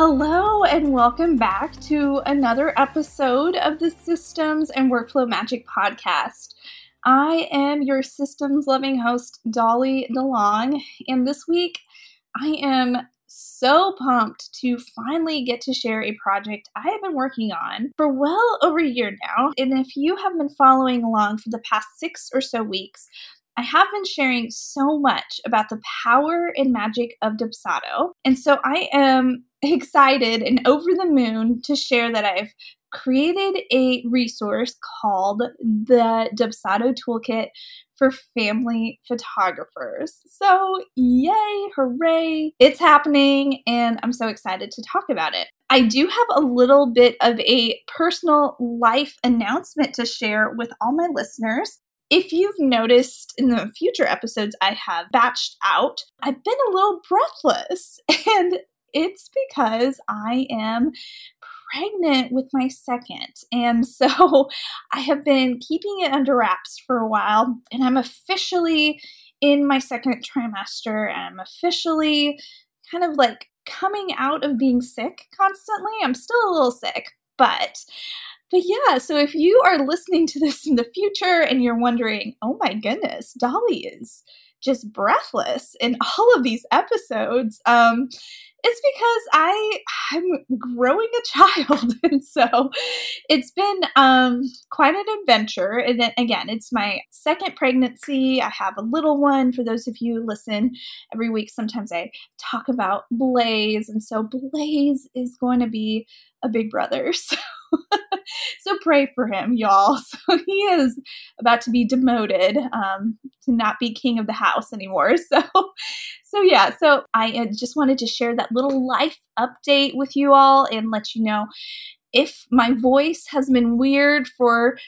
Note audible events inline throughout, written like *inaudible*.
Hello, and welcome back to another episode of the Systems and Workflow Magic podcast. I am your systems loving host, Dolly DeLong, and this week I am so pumped to finally get to share a project I have been working on for well over a year now. And if you have been following along for the past six or so weeks, I have been sharing so much about the power and magic of Dubsado. And so I am excited and over the moon to share that I've created a resource called the Dubsado Toolkit for family photographers. So, yay, hooray, it's happening, and I'm so excited to talk about it. I do have a little bit of a personal life announcement to share with all my listeners. If you've noticed in the future episodes I have batched out, I've been a little breathless. *laughs* And it's because I am pregnant with my second. And so *laughs* I have been keeping it under wraps for a while, and I'm officially in my second trimester, and I'm officially kind of like coming out of being sick constantly. I'm still a little sick, but but yeah, so if you are listening to this in the future and you're wondering, oh my goodness, Dolly is just breathless in *laughs* all of these episodes, um, it's because I I'm growing a child, *laughs* and so it's been um, quite an adventure. And then again, it's my second pregnancy. I have a little one. For those of you listen every week, sometimes I talk about Blaze, and so Blaze is going to be a big brother. *laughs* So *laughs* so pray for him, y'all. *laughs* So he is about to be demoted um, to not be king of the house anymore. *laughs* So, so yeah. So I just wanted to share that little life update with you all and let you know if my voice has been weird for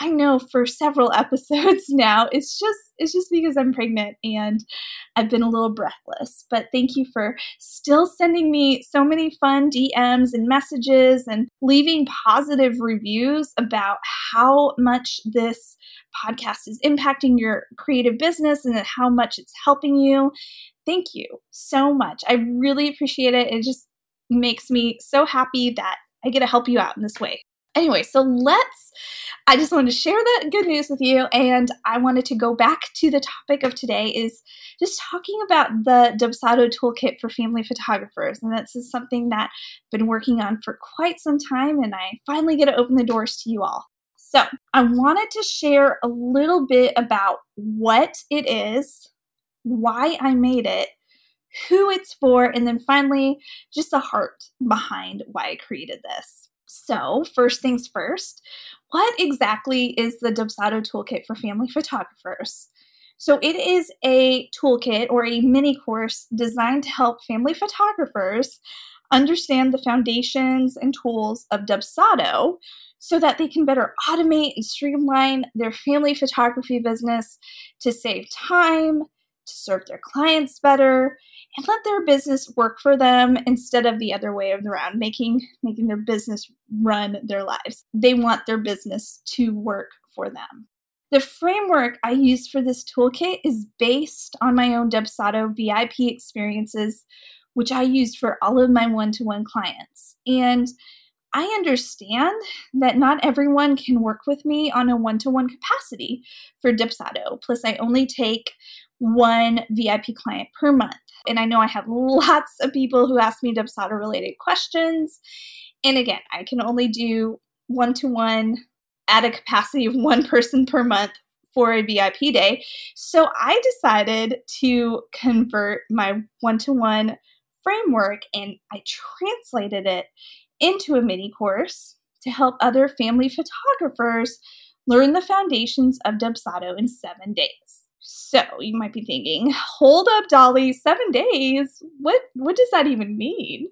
I know for several *laughs* episodes now. It's just it's just because I'm pregnant and I've been a little breathless. But thank you for still sending me so many fun DMs and messages and leaving positive reviews about how much this podcast is impacting your creative business and how much it's helping you. Thank you so much. I really appreciate it. It just makes me so happy that I get to help you out in this way. Anyway, so let's, I just wanted to share that good news with you. And I wanted to go back to the topic of today is just talking about the Dubsado toolkit for family photographers. And this is something that I've been working on for quite some time. And I finally get to open the doors to you all. So I wanted to share a little bit about what it is, why I made it, who it's for, and then finally, just the heart behind why I created this. So, first things first, what exactly is the Dubsado Toolkit for Family Photographers? So, it is a toolkit or a mini course designed to help family photographers understand the foundations and tools of Dubsado so that they can better automate and streamline their family photography business to save time, to serve their clients better, and let their business work for them instead of the other way around making making their business run their lives. They want their business to work for them. The framework i use for this toolkit is based on my own dubsado vip experiences which i used for all of my one-to-one clients. And I understand that not everyone can work with me on a one to one capacity for Dubsado. Plus, I only take one VIP client per month. And I know I have lots of people who ask me Dubsado related questions. And again, I can only do one to one at a capacity of one person per month for a VIP day. So I decided to convert my one to one framework and I translated it into a mini course to help other family photographers learn the foundations of Dubsado in seven days. So you might be thinking, hold up, Dolly, seven days? What what does that even mean?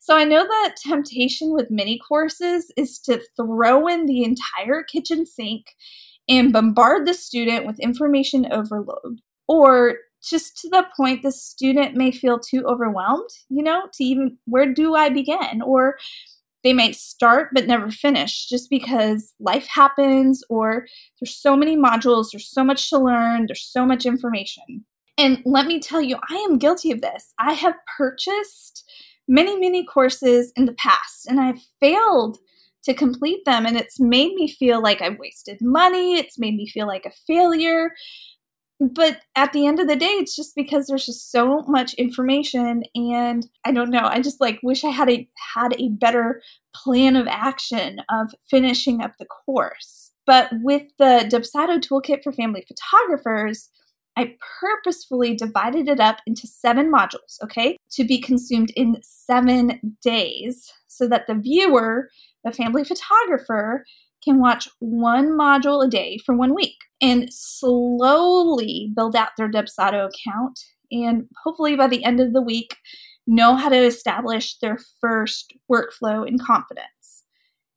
So I know that temptation with mini courses is to throw in the entire kitchen sink and bombard the student with information overload. Or just to the point the student may feel too overwhelmed, you know, to even where do I begin? Or they might start but never finish just because life happens or there's so many modules, there's so much to learn, there's so much information. And let me tell you, I am guilty of this. I have purchased many, many courses in the past and I've failed to complete them. And it's made me feel like I've wasted money. It's made me feel like a failure but at the end of the day it's just because there's just so much information and i don't know i just like wish i had a had a better plan of action of finishing up the course. But with the dubsado toolkit for family photographers I purposefully divided it up into seven modules, okay, to be consumed in seven days so that the viewer, the family photographer, can watch one module a day for one week and slowly build out their Dubsado account. And hopefully by the end of the week, know how to establish their first workflow in confidence.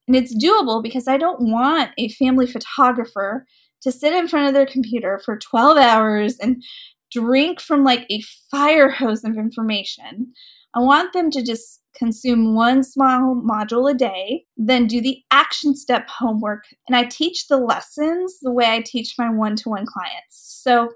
And it's doable because I don't want a family photographer to sit in front of their computer for 12 hours and drink from like a fire hose of information. I want them to just consume one small module a day, then do the action step homework. And I teach the lessons the way I teach my one to one clients. So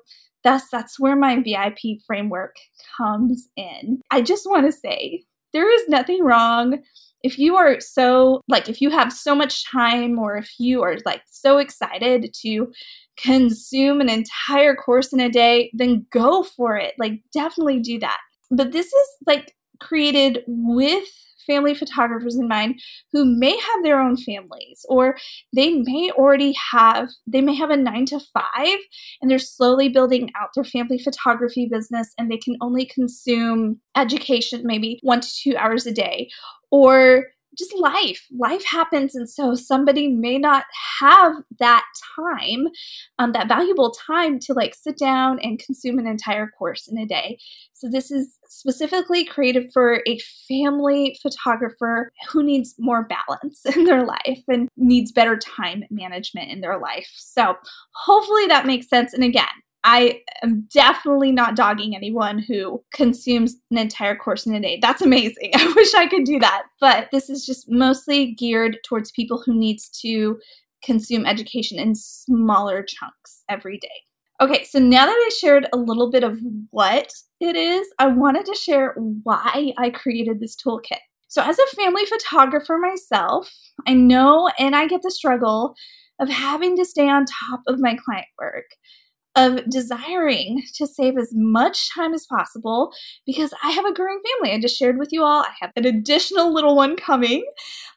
thus, that's where my VIP framework comes in. I just want to say there is nothing wrong if you are so like if you have so much time or if you are like so excited to consume an entire course in a day then go for it like definitely do that but this is like created with family photographers in mind who may have their own families or they may already have they may have a 9 to 5 and they're slowly building out their family photography business and they can only consume education maybe 1 to 2 hours a day or just life. Life happens. And so somebody may not have that time, um, that valuable time to like sit down and consume an entire course in a day. So this is specifically created for a family photographer who needs more balance *laughs* in their life and needs better time management in their life. So hopefully that makes sense. And again, I am definitely not dogging anyone who consumes an entire course in a day. That's amazing. *laughs* I wish I could do that. But this is just mostly geared towards people who needs to consume education in smaller chunks every day. Okay, so now that I shared a little bit of what it is, I wanted to share why I created this toolkit. So, as a family photographer myself, I know and I get the struggle of having to stay on top of my client work of desiring to save as much time as possible because I have a growing family. I just shared with you all, I have an additional little one coming,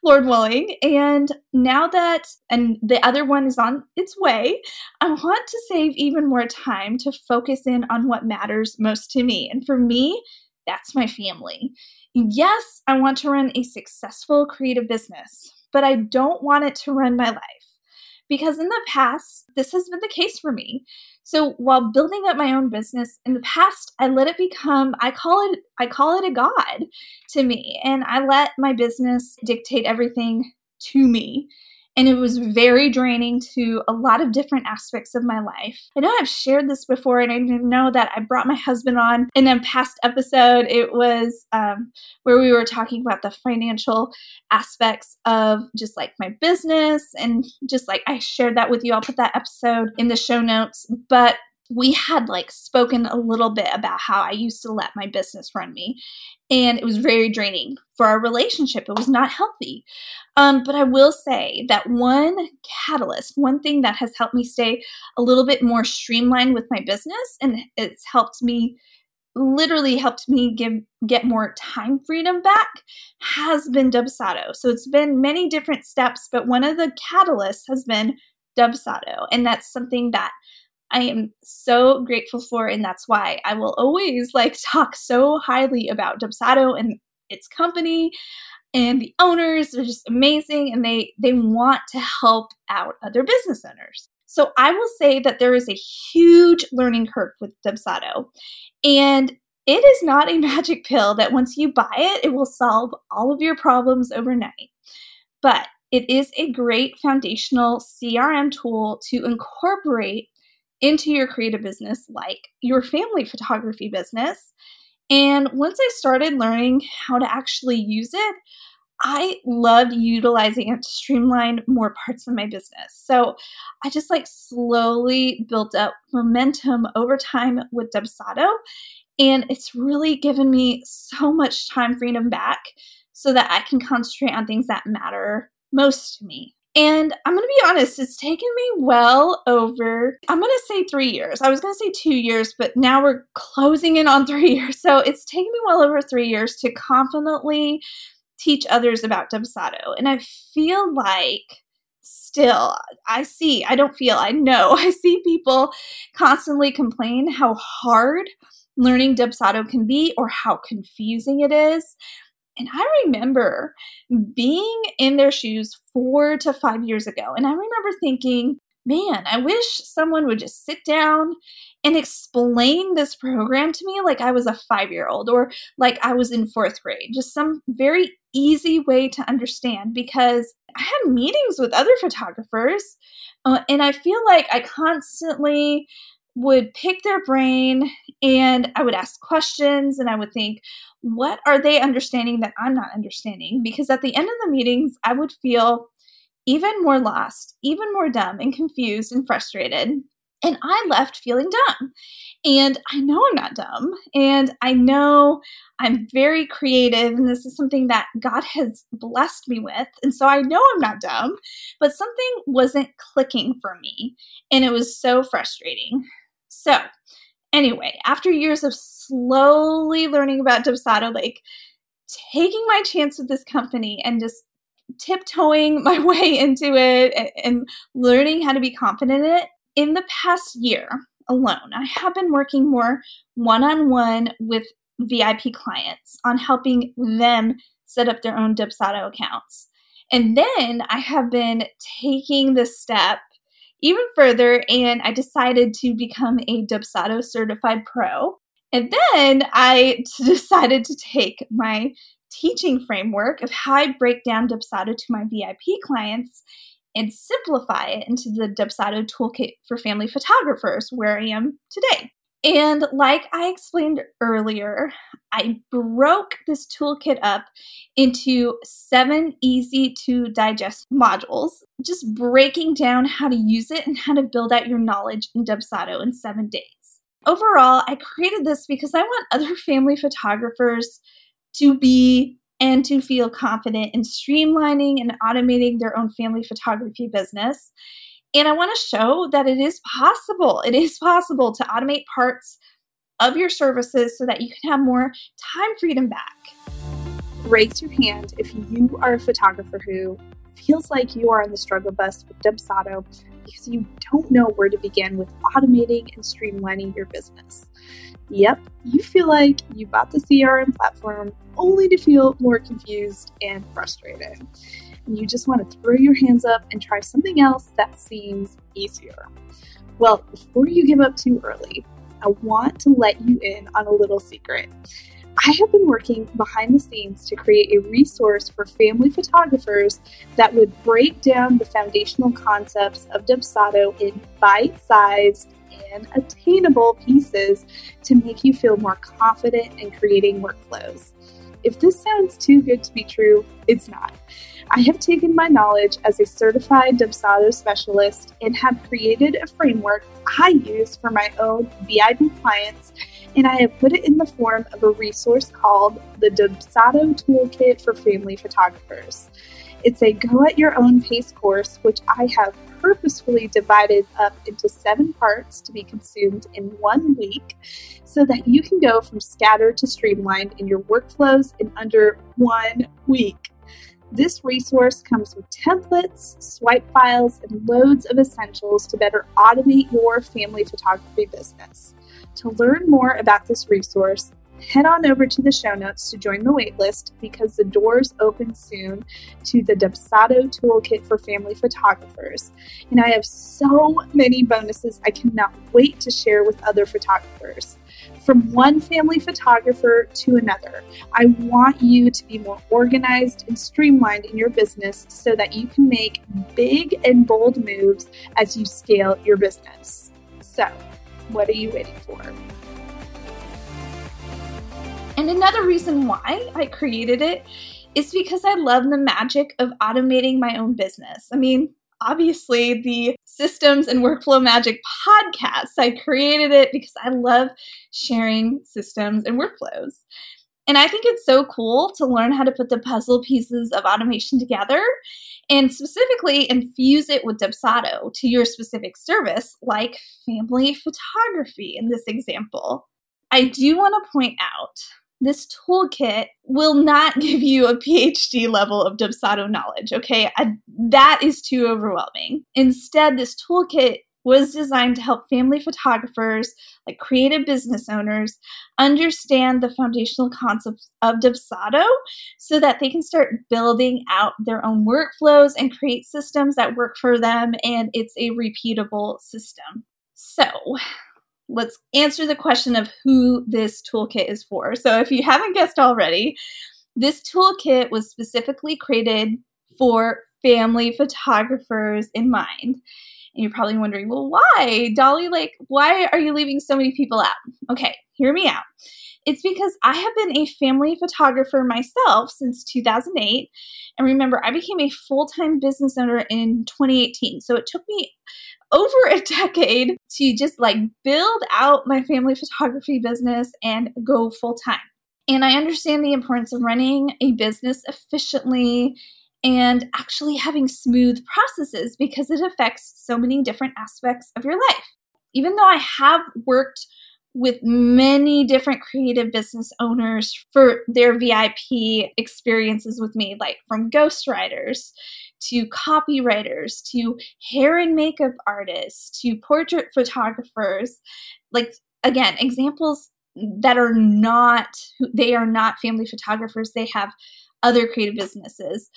Lord willing. And now that, and the other one is on its way, I want to save even more time to focus in on what matters most to me. And for me, that's my family. Yes, I want to run a successful creative business, but I don't want it to run my life because in the past, this has been the case for me. So while building up my own business in the past, I let it become I call it I call it a god to me and I let my business dictate everything to me and it was very draining to a lot of different aspects of my life. I know I've shared this before, and I know that I brought my husband on in a past episode. It was um, where we were talking about the financial aspects of just like my business, and just like I shared that with you. I'll put that episode in the show notes. But we had like spoken a little bit about how I used to let my business run me, and it was very draining for our relationship. It was not healthy. Um, but I will say that one catalyst, one thing that has helped me stay a little bit more streamlined with my business, and it's helped me literally helped me give get more time freedom back has been Dubsado. So it's been many different steps, but one of the catalysts has been Dubsado, and that's something that I am so grateful for, and that's why I will always like talk so highly about Dubsado and its company and the owners are just amazing and they they want to help out other business owners. So I will say that there is a huge learning curve with Dubsado. And it is not a *laughs* magic pill that once you buy it, it will solve all of your problems overnight. But it is a great foundational CRM tool to incorporate into your creative business, like your family photography business. And once I started learning how to actually use it, I loved utilizing it to streamline more parts of my business. So I just like slowly built up momentum over time with Dubsado. And it's really given me so much time freedom back so that I can concentrate on things that matter most to me. And I'm going to be honest, it's taken me well over, I'm going to say three years. I was going to say two years, but now we're closing in on *laughs* three years. So it's taken me well over three years to confidently teach others about Dubsado. And I feel like still, I see, I don't feel, I know, *laughs* I see people constantly complain how hard learning Dubsado can be or how confusing it is. And I remember being in their shoes four to five years ago. And I remember thinking, man, I wish someone would just sit down and explain this program to me like I was a five year old or like I was in fourth grade. Just some very easy way to understand because I had meetings with other photographers uh, and I feel like I constantly would pick their brain and I would ask questions and I would think, what are they understanding that I'm not understanding? Because at the end of the meetings, I would feel even more lost, even more dumb and confused and frustrated. And I left feeling dumb. And I know I'm not dumb. And I know I'm very creative. And this is something that God has blessed me with. And so I know I'm not dumb, but something wasn't clicking for me. And it was so frustrating. So, anyway, after years of slowly learning about Dubsado, like taking my chance with this company and just tiptoeing *laughs* my way into it and, and learning how to be confident in it, in the past year alone, I have been working more one on one with VIP clients on helping them set up their own Dubsado accounts. And then I have been taking the step even further, and I decided to become a Dubsado certified pro. And then I *laughs* decided to take my teaching framework of how I break down Dubsado to my VIP clients and simplify it into the Dubsado toolkit for family photographers, where I am today. And like I explained earlier, I broke this toolkit up into seven easy to digest modules, just breaking down how to use it and how to build out your knowledge in Dubsado in seven days. Overall, I created this because I want other *laughs* family photographers to be and to feel confident in streamlining and automating their own family photography business. And I want to show that it is possible. It is possible to automate parts of your services so that you can have more time freedom back. Raise your hand if you are a photographer who feels like you are on the struggle bus with Dubsado because you don't know where to begin with automating and streamlining your business. Yep, you feel like you bought the CRM platform only to feel more confused and frustrated and you just want to throw your hands up and try something else that seems easier. Well, before you give up too early, I want to let you in on a little secret. I have been working behind the scenes to create a resource for family photographers that would break down the foundational concepts of Dubsado in bite sized and attainable pieces to make you feel more confident in creating workflows. If this sounds too good to be true, it's not. I have taken my knowledge as a certified Dubsado specialist and have created a framework I use for my own VIP clients, and I have put it in the form of a resource called the Dubsado Toolkit for Family Photographers. It's a go at your own pace course, which I have purposefully divided up into seven parts to be consumed in one week so that you can go from scattered to streamlined in your workflows in under one week. This resource comes with templates, swipe files, and loads of essentials to better automate your family photography business. To learn more about this resource, head on over to the show notes to join the waitlist because the doors open soon to the Dubsado Toolkit for Family Photographers. And I have so many bonuses I cannot wait to share with other photographers. from one family photographer to another. I want you to be more organized and streamlined in your business so that you can make big and bold moves as you scale your business. So, what are you waiting for? And another reason why I created it is because I love the magic of automating my own business. I mean, obviously, the Systems and Workflow Magic podcast, I created it because I love sharing systems and workflows. And I think it's so cool to learn how to put the puzzle pieces of automation together and specifically infuse it with Dubsado to your specific service, like family photography in this example. I do want to point out this toolkit will not *laughs* give you a PhD level of Dubsado knowledge, okay? I, that is too overwhelming. Instead, this toolkit was designed to help family photographers, like creative business owners, understand the foundational concepts of Dubsado so that they can start building out their own workflows and create systems that work for them and it's a repeatable system. So, let's answer the question of who this toolkit is for. So, if you haven't guessed already, this toolkit was specifically created for family photographers in mind. And you're probably wondering, well, why? Dolly, like, why are you leaving so many people out? Okay, hear me out. It's because I have been a family photographer myself since 2008. And remember, I became a full time business owner in 2018. So it took me over a *laughs* decade to just like build out my family photography business and go full time. And I understand the importance of running a business efficiently and actually having smooth processes because it affects so many different aspects of your life. Even though I have worked with many different creative business owners for their VIP experiences with me, like from ghostwriters to copywriters to hair and makeup artists to portrait photographers. Like, again, examples that are not, they are not family photographers, they have other creative businesses.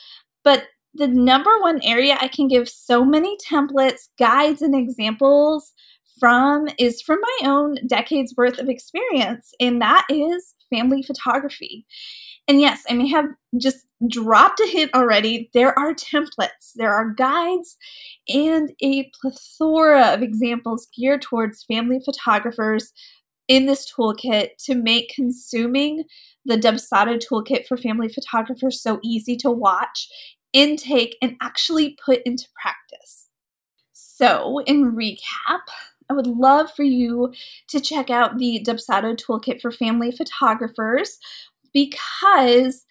But the number one area I can give so many templates, guides, and examples from is from my own decades worth of experience, and that is family photography. And yes, I may have just dropped a hint already. There are templates, there are guides, and a plethora of examples geared towards family photographers in this toolkit to make consuming the Dubsado toolkit for family photographers so easy to watch intake, and actually put into practice. So, in recap, I would love for you to check out the Dubsado Toolkit for Family Photographers because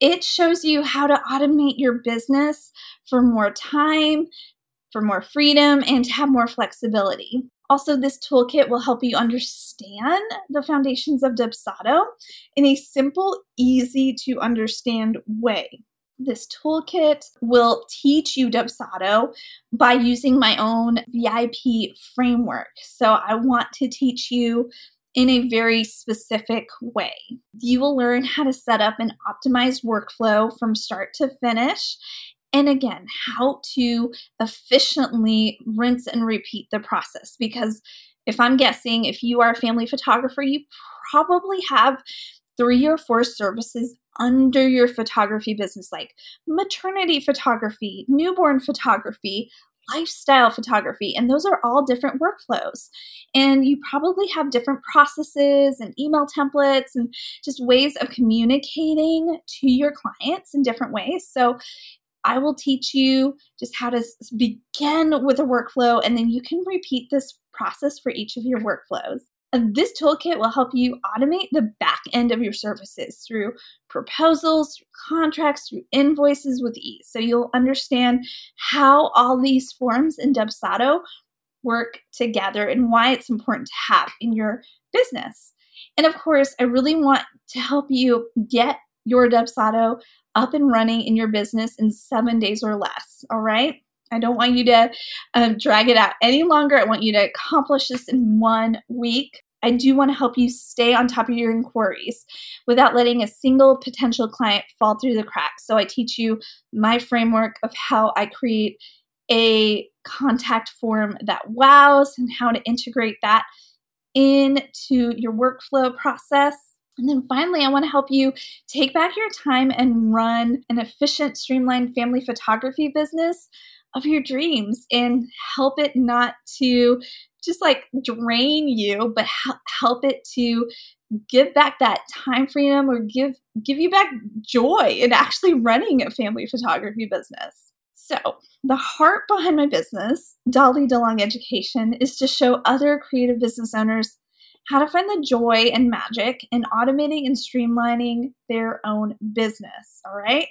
it shows you how to automate your business for more time, for more freedom, and to have more flexibility. Also, this toolkit will help you understand the foundations of Dubsado in a simple, easy to understand way. This toolkit will teach you Dubsado by using my own VIP framework. So I want to teach you in a very specific way. You will learn how to set up an optimized workflow from start to finish. And again, how to efficiently rinse and repeat the process. Because if I'm guessing, if you are a family photographer, you probably have three or four services under your photography business, like maternity photography, newborn photography, lifestyle photography, and those are all different workflows. And you probably have different processes and email templates and just ways of communicating to your clients in different ways. So I will teach you just how to begin with a workflow, and then you can repeat this process for each of your workflows. This toolkit will help you automate the back end of your services through proposals, through contracts, through invoices with ease. So you'll understand how all these forms in Dubsado work together and why it's important to have in your business. And of course, I really want to help you get your Dubsado up and running in your business in seven days or less. All right. I don't want you to um, drag it out any longer. I want you to accomplish this in one week. I do want to help you stay on top of your inquiries without letting a single potential client fall through the cracks. So I teach you my framework of how I create a contact form that wows and how to integrate that into your workflow process. And then finally, I want to help you take back your time and run an efficient, streamlined family photography business of your dreams and help it not to just like drain you, but help it to give back that time freedom or give give you back joy in actually running a family photography business. So, the heart behind my business, Dolly DeLong Education, is to show other creative business owners how to find the joy and magic in automating and streamlining their own business. All right.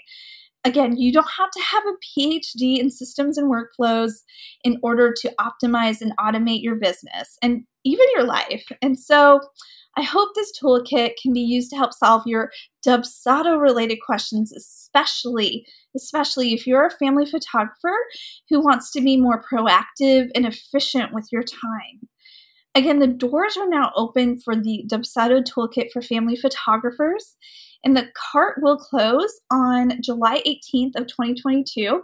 Again, you don't have to have a PhD in systems and workflows in order to optimize and automate your business and even your life. And so, I hope this toolkit can be used to help solve your Dubsado related questions, especially, especially if you're a family photographer who wants to be more proactive and efficient with your time. Again, the doors are now open for the Dubsado Toolkit for Family Photographers, and the cart will close on July 18th of 2022.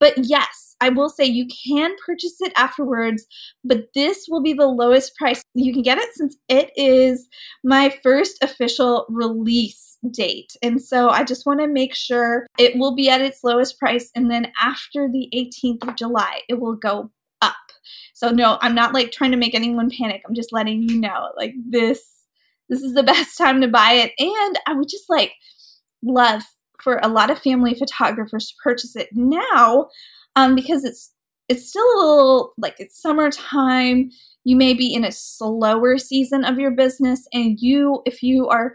But yes, I will say you can purchase it afterwards, but this will be the lowest price you can get it since it is my first official release date. And so I just want to make sure it will be at its lowest price and then after the 18th of July, it will go. So no, I'm not like trying to make anyone panic. I'm just letting you know like this this is the *laughs* best time to buy it and I would just like love for a lot of family photographers to purchase it now um, because it's it's still a little like it's summertime you may be in a slower season of your business and you if you are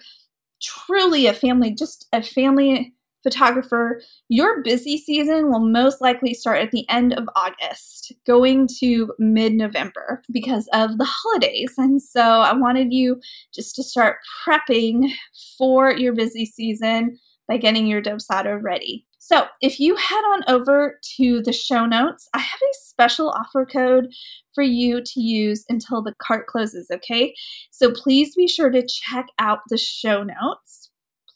truly a family just a family photographer your busy season will most likely start at the end of august going to mid-november because of the holidays and so i wanted you just to start prepping for your busy season by getting your Dubsado ready. So, if you head on over to the show notes, I have a special offer code for you to use until the cart closes, okay? So, please be sure to check out the show notes.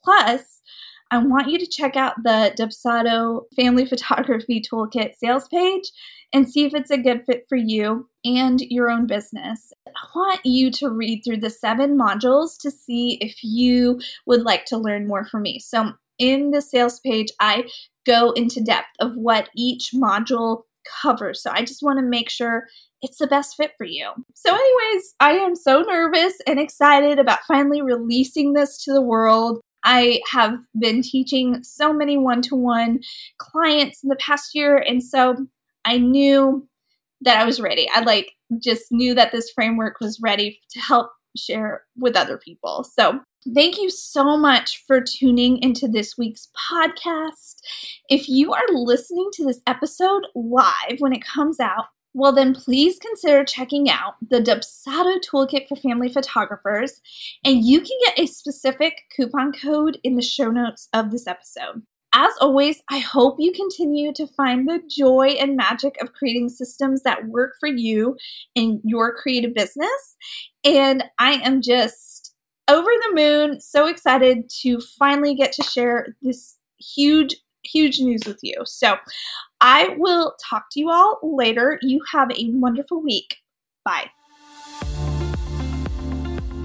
Plus, I want you to check out the Dubsado Family Photography *laughs* Toolkit sales page and see if it's a good fit for you and your own business. I want you to read through the seven modules to see if you would like to learn more from me. So, in the sales page, I go into depth of what each module covers. So, I just want to make sure it's the best fit for you. So, anyways, I am so nervous and excited about finally releasing this to the world. I have been teaching so many one to one clients in the past year, and so I knew that I was ready. I like just knew that this framework was ready to help share with other people. So, thank you so much for tuning into this week's podcast. If you are listening to this episode live when it comes out, well, then please consider checking out the Dubsado Toolkit for Family Photographers, and you can get a specific coupon code in the show notes of this episode. As always, I hope you continue to find the joy and magic of creating systems that work for you in your creative business. And I am just over the moon, so excited to finally get to share this huge huge news with you. So I will talk to you all later. You have a wonderful week. Bye.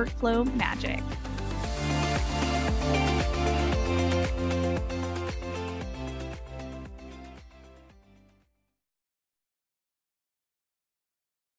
workflow magic.